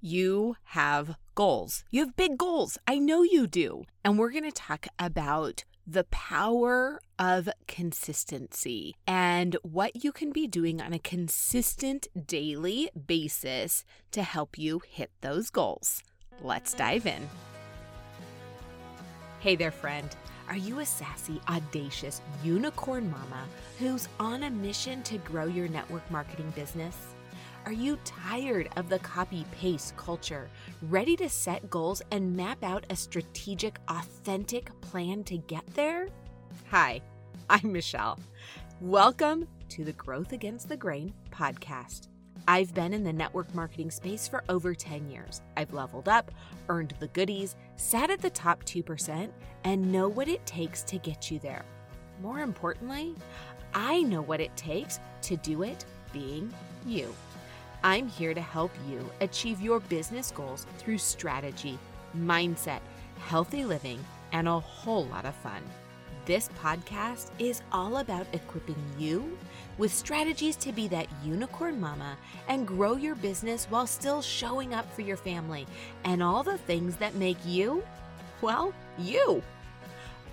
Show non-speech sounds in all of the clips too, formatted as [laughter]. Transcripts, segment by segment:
You have goals. You have big goals. I know you do. And we're going to talk about the power of consistency and what you can be doing on a consistent daily basis to help you hit those goals. Let's dive in. Hey there, friend. Are you a sassy, audacious unicorn mama who's on a mission to grow your network marketing business? Are you tired of the copy paste culture, ready to set goals and map out a strategic, authentic plan to get there? Hi, I'm Michelle. Welcome to the Growth Against the Grain podcast. I've been in the network marketing space for over 10 years. I've leveled up, earned the goodies, sat at the top 2%, and know what it takes to get you there. More importantly, I know what it takes to do it being you. I'm here to help you achieve your business goals through strategy, mindset, healthy living, and a whole lot of fun. This podcast is all about equipping you with strategies to be that unicorn mama and grow your business while still showing up for your family and all the things that make you, well, you.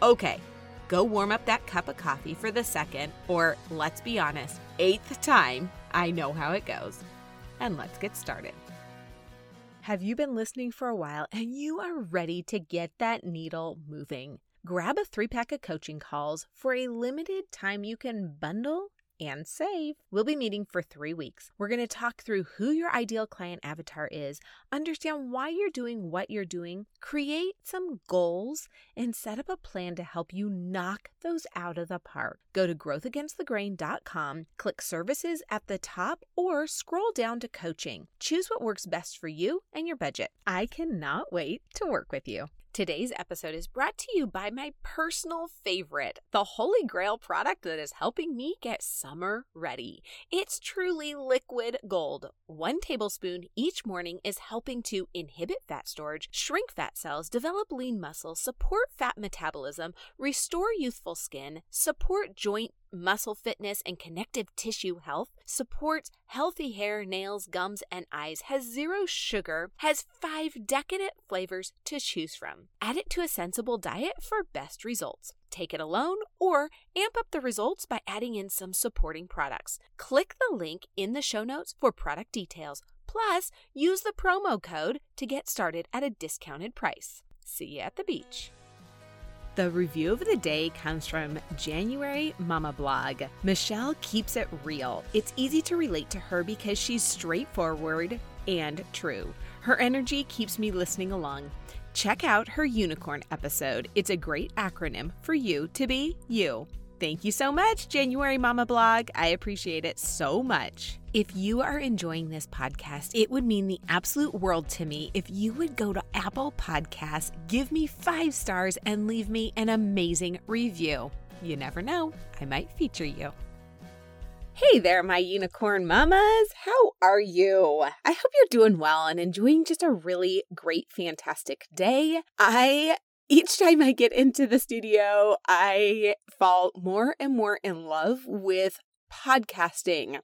Okay, go warm up that cup of coffee for the second, or let's be honest, eighth time. I know how it goes and let's get started. Have you been listening for a while and you are ready to get that needle moving? Grab a three pack of coaching calls for a limited time you can bundle and save. We'll be meeting for three weeks. We're going to talk through who your ideal client avatar is, understand why you're doing what you're doing, create some goals, and set up a plan to help you knock those out of the park. Go to growthagainstthegrain.com, click services at the top, or scroll down to coaching. Choose what works best for you and your budget. I cannot wait to work with you. Today's episode is brought to you by my personal favorite, the Holy Grail product that is helping me get summer ready. It's truly liquid gold. One tablespoon each morning is helping to inhibit fat storage, shrink fat cells, develop lean muscle, support fat metabolism, restore youthful skin, support joint muscle fitness, and connective tissue health, supports healthy hair, nails, gums, and eyes, has zero sugar, has five decadent flavors to choose from. Add it to a sensible diet for best results. Take it alone or amp up the results by adding in some supporting products. Click the link in the show notes for product details. Plus, use the promo code to get started at a discounted price. See you at the beach. The review of the day comes from January Mama Blog. Michelle keeps it real. It's easy to relate to her because she's straightforward and true. Her energy keeps me listening along. Check out her unicorn episode. It's a great acronym for you to be you. Thank you so much, January Mama Blog. I appreciate it so much. If you are enjoying this podcast, it would mean the absolute world to me if you would go to Apple Podcasts, give me five stars, and leave me an amazing review. You never know, I might feature you. Hey there, my unicorn mamas. How are you? I hope you're doing well and enjoying just a really great, fantastic day. I each time I get into the studio, I fall more and more in love with podcasting.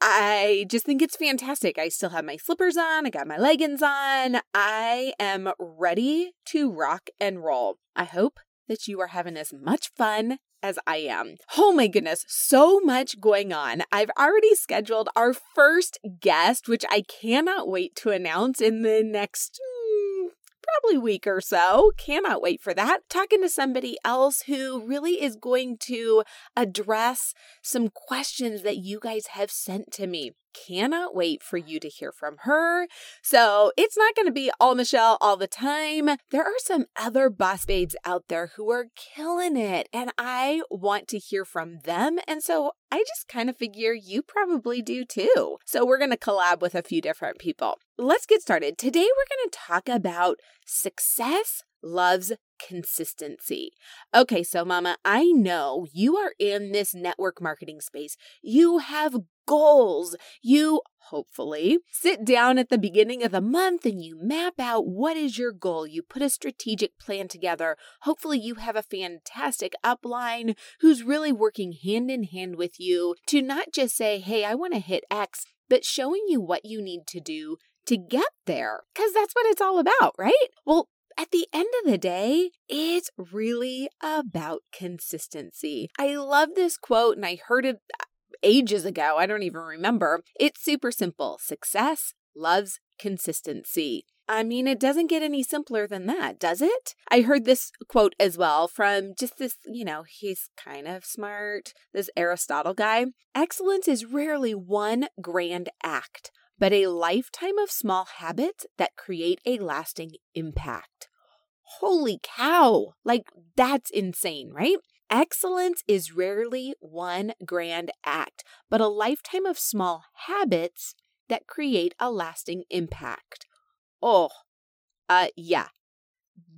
I just think it's fantastic. I still have my slippers on, I got my leggings on. I am ready to rock and roll. I hope that you are having as much fun as I am. Oh my goodness, so much going on. I've already scheduled our first guest, which I cannot wait to announce in the next mm, probably week or so. Cannot wait for that. Talking to somebody else who really is going to address some questions that you guys have sent to me cannot wait for you to hear from her. So it's not going to be all Michelle all the time. There are some other boss babes out there who are killing it, and I want to hear from them. And so I just kind of figure you probably do too. So we're going to collab with a few different people. Let's get started. Today we're going to talk about success loves consistency. Okay, so mama, I know you are in this network marketing space. You have goals. You hopefully sit down at the beginning of the month and you map out what is your goal. You put a strategic plan together. Hopefully, you have a fantastic upline who's really working hand in hand with you to not just say, hey, I want to hit X, but showing you what you need to do to get there because that's what it's all about, right? Well, at the end of the day, it's really about consistency. I love this quote and I heard it uh, ages ago. I don't even remember. It's super simple success loves consistency. I mean, it doesn't get any simpler than that, does it? I heard this quote as well from just this, you know, he's kind of smart, this Aristotle guy. Excellence is rarely one grand act, but a lifetime of small habits that create a lasting impact. Holy cow! Like, that's insane, right? Excellence is rarely one grand act, but a lifetime of small habits that create a lasting impact. Oh, uh, yeah,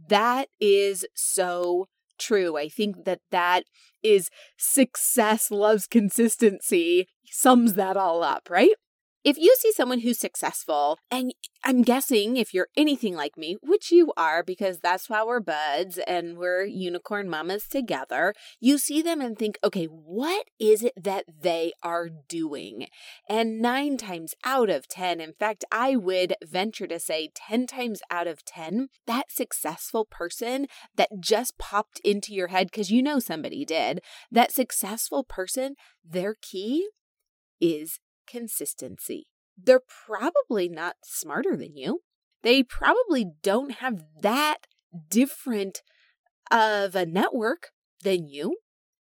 that is so true. I think that that is success loves consistency, sums that all up, right? If you see someone who's successful, and I'm guessing if you're anything like me, which you are because that's why we're buds and we're unicorn mamas together, you see them and think, okay, what is it that they are doing? And nine times out of 10, in fact, I would venture to say 10 times out of 10, that successful person that just popped into your head because you know somebody did, that successful person, their key is consistency. They're probably not smarter than you. They probably don't have that different of a network than you.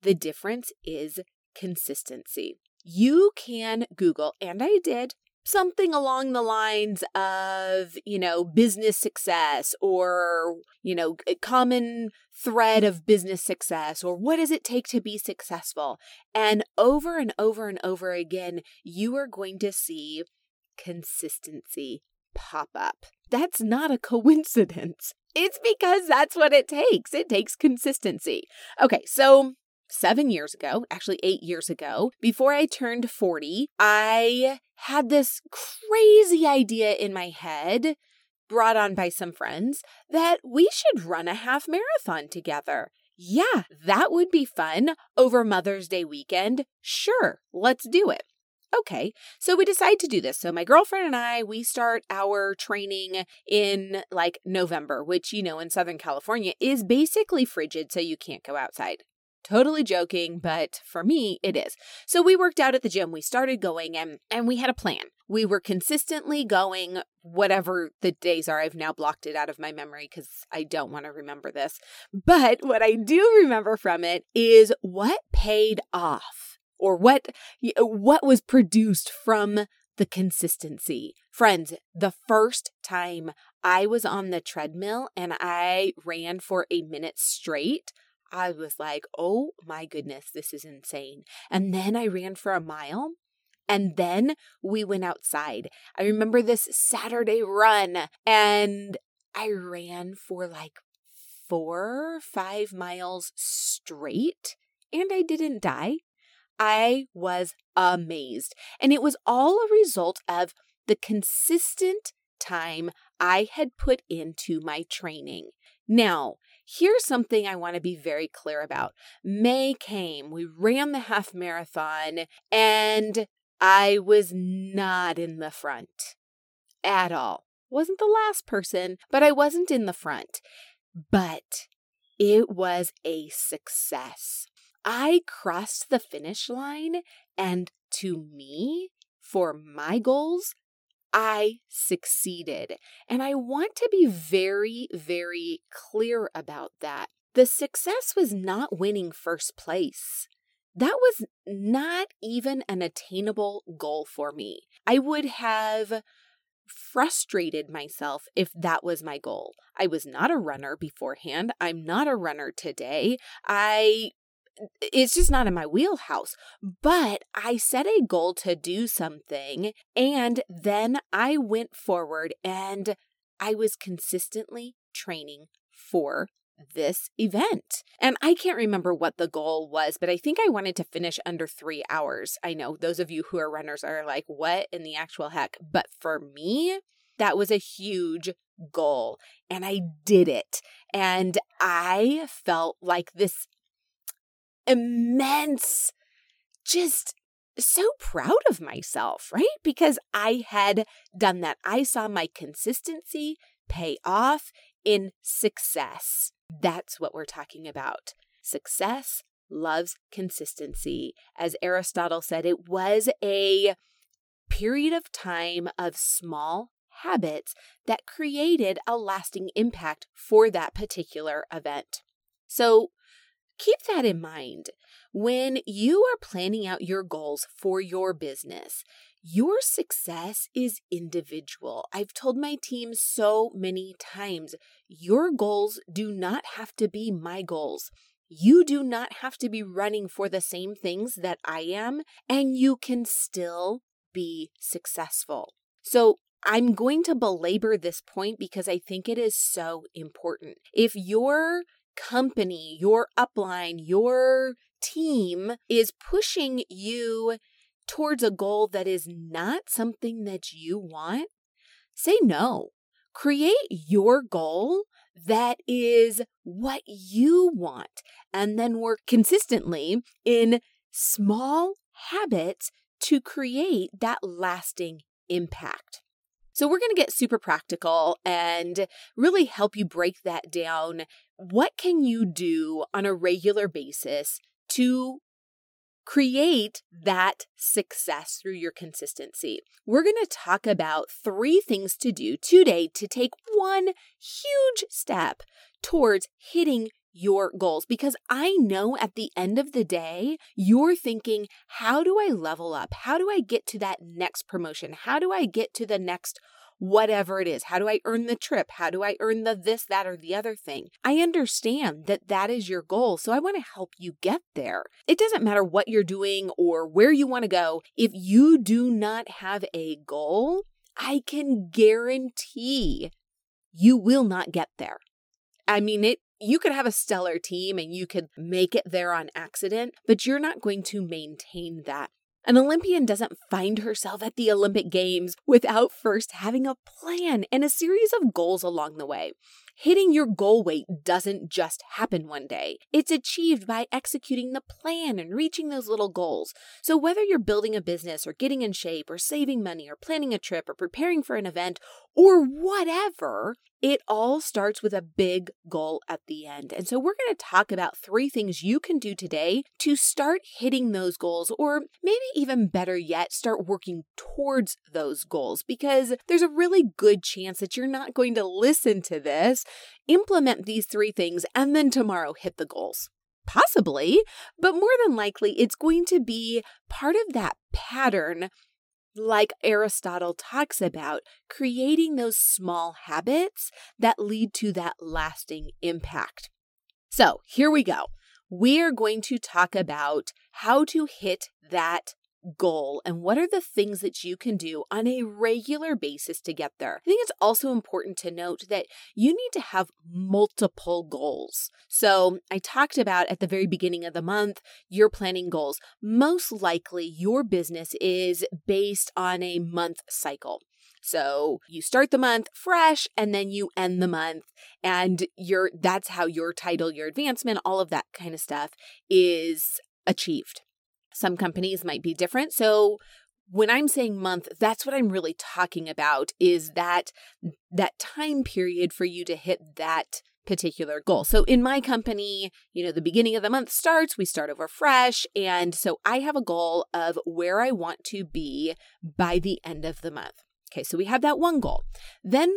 The difference is consistency. You can Google, and I did, something along the lines of, you know, business success or, you know, common thread of business success or what does it take to be successful? And over and over and over again, you are going to see consistency pop up. That's not a [laughs] coincidence. It's because that's what it takes. It takes consistency. Okay, so seven years ago, actually eight years ago, before I turned 40, I had this crazy idea in my head, brought on by some friends, that we should run a half marathon together. Yeah, that would be fun over Mother's Day weekend. Sure, let's do it. Okay, so we decide to do this. So my girlfriend and I, we start our training in like November, which, you know, in Southern California is basically frigid, so you can't go outside. Totally joking, but for me, it is. So we worked out at the gym. We started going and, and we had a plan. We were consistently going whatever the days are. I've now blocked it out of my memory because I don't want to remember this. But what I do remember from it is what paid off or what what was produced from the consistency. Friends, the first time I was on the treadmill and I ran for a minute straight, I was like, oh my goodness, this is insane. And then I ran for a mile. And then we went outside. I remember this Saturday run and I ran for like four, five miles straight and I didn't die. I was amazed. And it was all a result of the consistent time I had put into my training. Now, Here's something I want to be very clear about. May came, we ran the half marathon, and I was not in the front at all. Wasn't the last person, but I wasn't in the front. But it was a success. I crossed the finish line, and to me, for my goals, I succeeded. And I want to be very, very clear about that. The success was not winning first place. That was not even an attainable goal for me. I would have frustrated myself if that was my goal. I was not a runner beforehand. I'm not a runner today. I it's just not in my wheelhouse. But I set a goal to do something, and then I went forward and I was consistently training for this event. And I can't remember what the goal was, but I think I wanted to finish under three hours. I know those of you who are runners are like, what in the actual heck? But for me, that was a huge goal and I did it. And I felt like this immense, just so proud of myself, right? Because I had done that. I saw my consistency pay off in success. That's what we're talking about. Success loves consistency. As Aristotle said, it was a period of time of small habits that created a lasting impact for that particular event. So keep that in mind. When you are planning out your goals for your business, your success is individual. I've told my team so many times your goals do not have to be my goals. You do not have to be running for the same things that I am, and you can still be successful. So, I'm going to belabor this point because I think it is so important. If your company, your upline, your team is pushing you towards a goal that is not something that you want, say no. Create your goal that is what you want, and then work consistently in small habits to create that lasting impact. So, we're going to get super practical and really help you break that down. What can you do on a regular basis to create that success through your consistency. We're going to talk about three things to do today to take one huge step towards hitting your goals because I know at the end of the day, you're thinking, how do I level up? How do I get to that next promotion? How do I get to the next whatever it is. How do I earn the trip? How do I earn the this, that, or the other thing? I understand that that is your goal. So I want to help you get there. It doesn't matter what you're doing or where you want to go. If you do not have a goal, I can guarantee you will not get there. I mean, it you could have a stellar team and you could make it there on accident, but you're not going to maintain that. An Olympian doesn't find herself at the Olympic Games without first having a plan and a series of goals along the way. Hitting your goal weight doesn't just happen one day. It's achieved by executing the plan and reaching those little goals. So, whether you're building a business or getting in shape or saving money or planning a trip or preparing for an event or whatever, it all starts with a big goal at the end. And so, we're going to talk about three things you can do today to start hitting those goals, or maybe even better yet, start working towards those goals because there's a really good chance that you're not going to listen to this implement these three things, and then tomorrow hit the goals. Possibly, but more than likely, it's going to be part of that pattern, like Aristotle talks about, creating those small habits that lead to that lasting impact. So, here we go. We are going to talk about how to hit that goal and what are the things that you can do on a regular basis to get there. I think it's also important to note that you need to have multiple goals. So, I talked about at the very beginning of the month, you're planning goals. Most likely, your business is based on a month cycle. So you start the month fresh and then you end the month and your that's how your title, your advancement, all of that kind of stuff is achieved. Some companies might be different. So when I'm saying month, that's what I'm really talking about is that that time period for you to hit that particular goal. So in my company, you know, the beginning of the month starts, we start over fresh, and so I have a goal of where I want to be by the end of the month. Okay, so we have that one goal. Then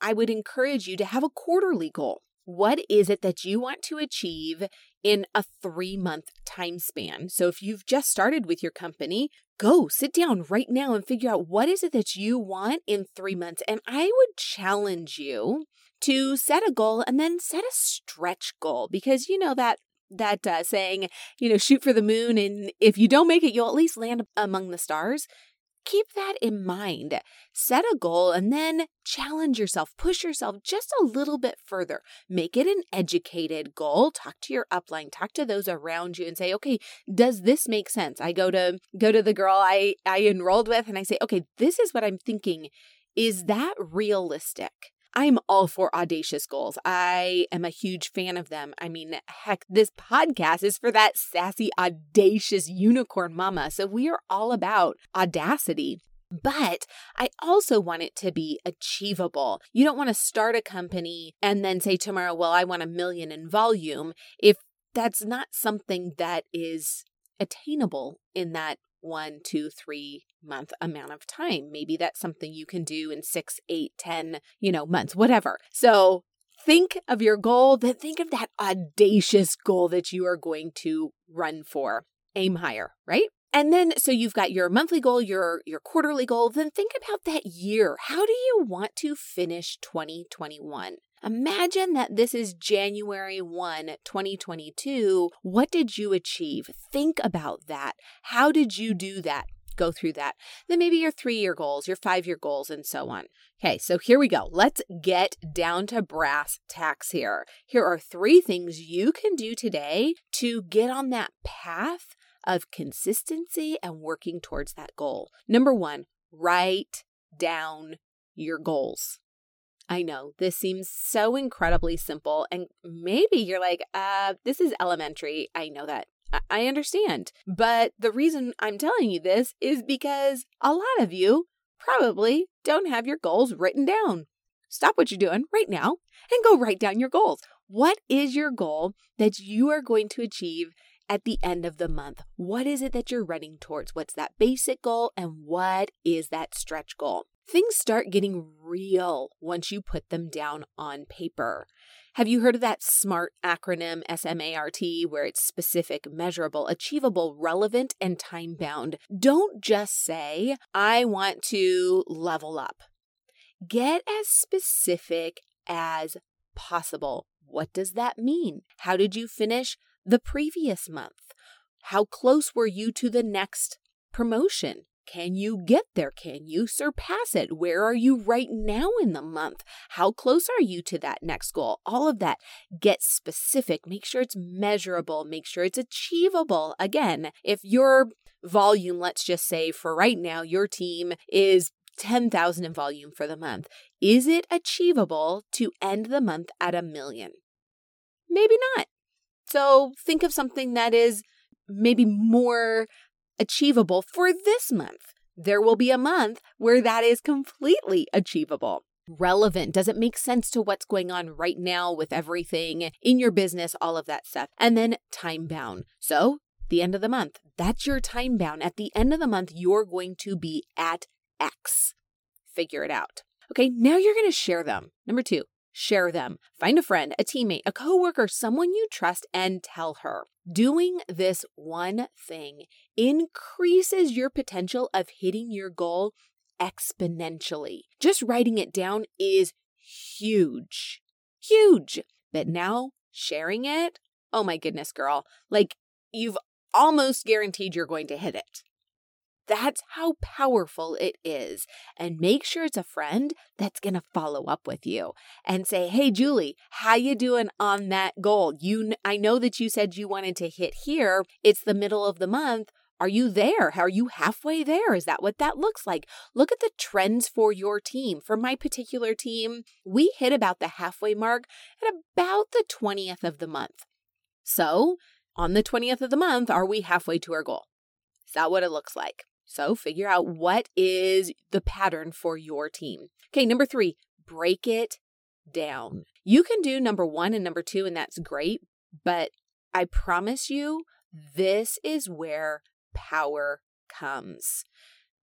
I would encourage you to have a quarterly goal. What is it that you want to achieve in a three month time span? So, if you've just started with your company, go sit down right now and figure out what is it that you want in three months. And I would challenge you to set a goal and then set a stretch goal because you know that that uh, saying, you know, shoot for the moon, and if you don't make it, you'll at least land among the stars keep that in mind. Set a goal and then challenge yourself, push yourself just a little bit further. Make it an educated goal. Talk to your upline, talk to those around you and say, "Okay, does this make sense?" I go to go to the girl I I enrolled with and I say, "Okay, this is what I'm thinking. Is that realistic?" I'm all for audacious goals. I am a huge fan of them. I mean, heck, this podcast is for that sassy, audacious unicorn mama. So we are all about audacity. But I also want it to be achievable. You don't want to start a company and then say tomorrow, well, I want a million in volume if that's not something that is attainable in that one, two, three month amount of time. Maybe that's something you can do in six, eight, ten, you know, months, whatever. So think of your goal, then think of that audacious goal that you are going to run for. Aim higher, right? And then so you've got your monthly goal, your your quarterly goal, then think about that year. How do you want to finish 2021? Imagine that this is January 1, 2022. What did you achieve? Think about that. How did you do that? Go through that. Then maybe your three year goals, your five year goals, and so on. Okay, so here we go. Let's get down to brass tacks here. Here are three things you can do today to get on that path of consistency and working towards that goal. Number one, write down your goals. I know this seems so incredibly simple, and maybe you're like, uh, this is elementary. I know that. I understand. But the reason I'm telling you this is because a lot of you probably don't have your goals written down. Stop what you're doing right now and go write down your goals. What is your goal that you are going to achieve at the end of the month? What is it that you're running towards? What's that basic goal and what is that stretch goal? Things start getting real once you put them down on paper. Have you heard of that SMART acronym, SMART, where it's specific, measurable, achievable, relevant, and time bound? Don't just say, I want to level up. Get as specific as possible. What does that mean? How did you finish the previous month? How close were you to the next promotion? Can you get there? Can you surpass it? Where are you right now in the month? How close are you to that next goal? All of that. Get specific. Make sure it's measurable. Make sure it's achievable. Again, if your volume, let's just say for right now, your team is 10,000 in volume for the month, is it achievable to end the month at a million? Maybe not. So think of something that is maybe more achievable for this month. There will be a month where that is completely achievable. Relevant. Does it make sense to what's going on right now with everything in your business, all of that stuff? And then time bound. So, the end of the month, that's your time bound. At the end of the month, you're going to be at X. Figure it out. Okay, now you're going to share them. Number two, Share them. Find a friend, a teammate, a coworker, someone you trust, and tell her. Doing this one thing increases your potential of hitting your goal exponentially. Just writing it down is huge. Huge. But now sharing it, oh my goodness, girl, like you've almost guaranteed you're going to hit it. That's how powerful it is. And make sure it's a friend that's going to follow up with you and say, "Hey Julie, how you doing on that goal? You I know that you said you wanted to hit here. It's the middle of the month. Are you there? Are you halfway there? Is that what that looks like? Look at the trends for your team. For my particular team, we hit about the halfway mark at about the 20th of the month. So, on the 20th of the month, are we halfway to our goal? Is that what it looks like? So figure out what is the pattern for your team. Okay, number three, break it down. Mm. You can do number one and number two, and that's great. But I promise you, this is where power comes.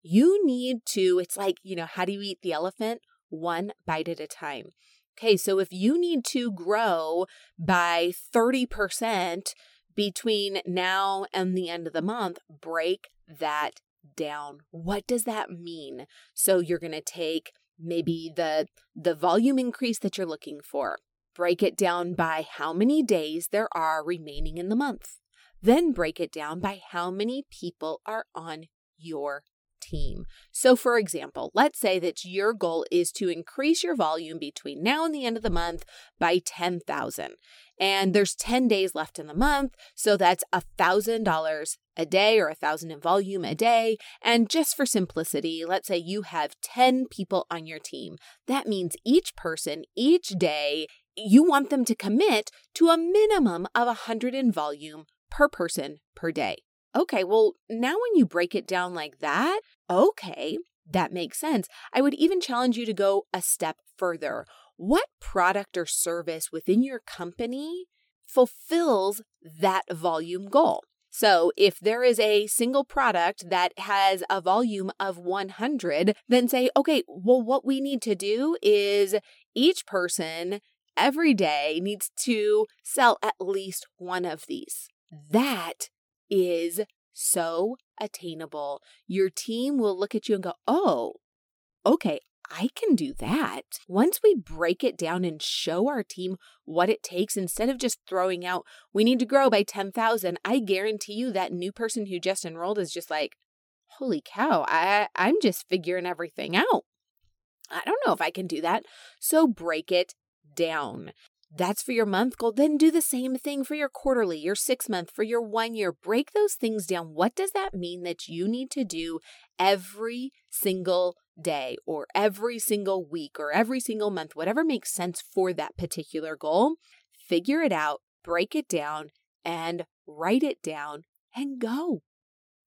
You need to, it's like, you know, how do you eat the elephant? One bite at a time. Okay, so if you need to grow by 30% between now and the end of the month, break that down. What does that mean? So you're going to take maybe the the volume increase that you're looking for. Break it down by how many days there are remaining in the month. Then break it down by how many people are on your team. So, for example, let's say that your goal is to increase your volume between now and the end of the month by 10,000. And there's 10 days left in the month, so that's $1,000 a day or 1,000 in volume a day. And just for simplicity, let's say you have 10 people on your team. That means each person, each day, you want them to commit to a minimum of 100 in volume per person per day. Okay, well, now when you break it down like that, okay, that makes sense. I would even challenge you to go a step further. What product or service within your company fulfills that volume goal? So, if there is a single product that has a volume of 100, then say, okay, well, what we need to do is each person every day needs to sell at least one of these. That is so attainable. Your team will look at you and go, oh, okay, I can do that. Once we break it down and show our team what it takes, instead of just throwing out, we need to grow by 10,000, I guarantee you that new person who just enrolled is just like, holy cow, I, I'm just figuring everything out. I don't know if I can do that. So break it down. That's for your month goal. Then do the same thing for your quarterly, your six month, for your one year. Break those things down. What does that mean that you need to do every single day or every single week or every single month, whatever makes sense for that particular goal? Figure it out, break it down, and write it down and go.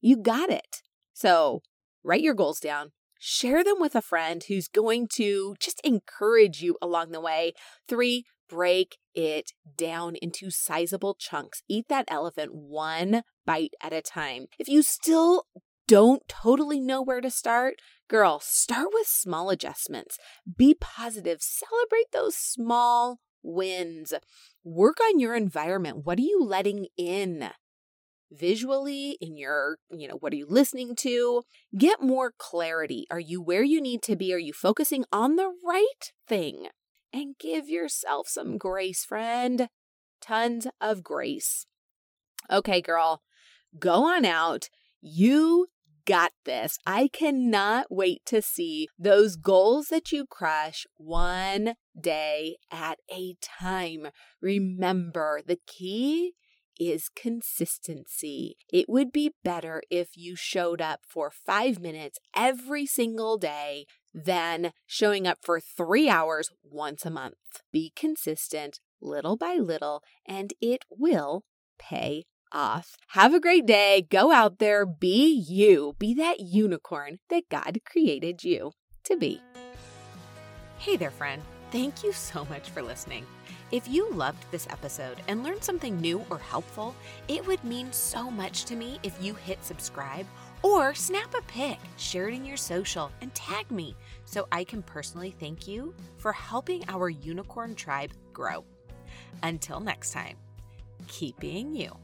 You got it. So write your goals down, share them with a friend who's going to just encourage you along the way. Three, break it down into sizable chunks. Eat that elephant one bite at a time. If you still don't totally know where to start, girl, start with small adjustments. Be positive. Celebrate those small wins. Work on your environment. What are you letting in? visually in your, you know, what are you listening to? Get more clarity. Are you where you need to be? Are you focusing on the right thing? And give yourself some grace, friend. Tons of grace. Okay, girl, go on out. You got this. I cannot wait to see those goals that you crush one day at a time. Remember, the key is consistency. It would be better if you showed up for five minutes every single day than showing up for three hours once a month. Be consistent little by little, and it will pay off. Have a great day. Go out there, be you, be that unicorn that God created you to be. Hey there, friend. Thank you so much for listening. If you loved this episode and learned something new or helpful, it would mean so much to me if you hit subscribe or snap a pic, share it in your social, and tag me so I can personally thank you for helping our unicorn tribe grow. Until next time, keep being you.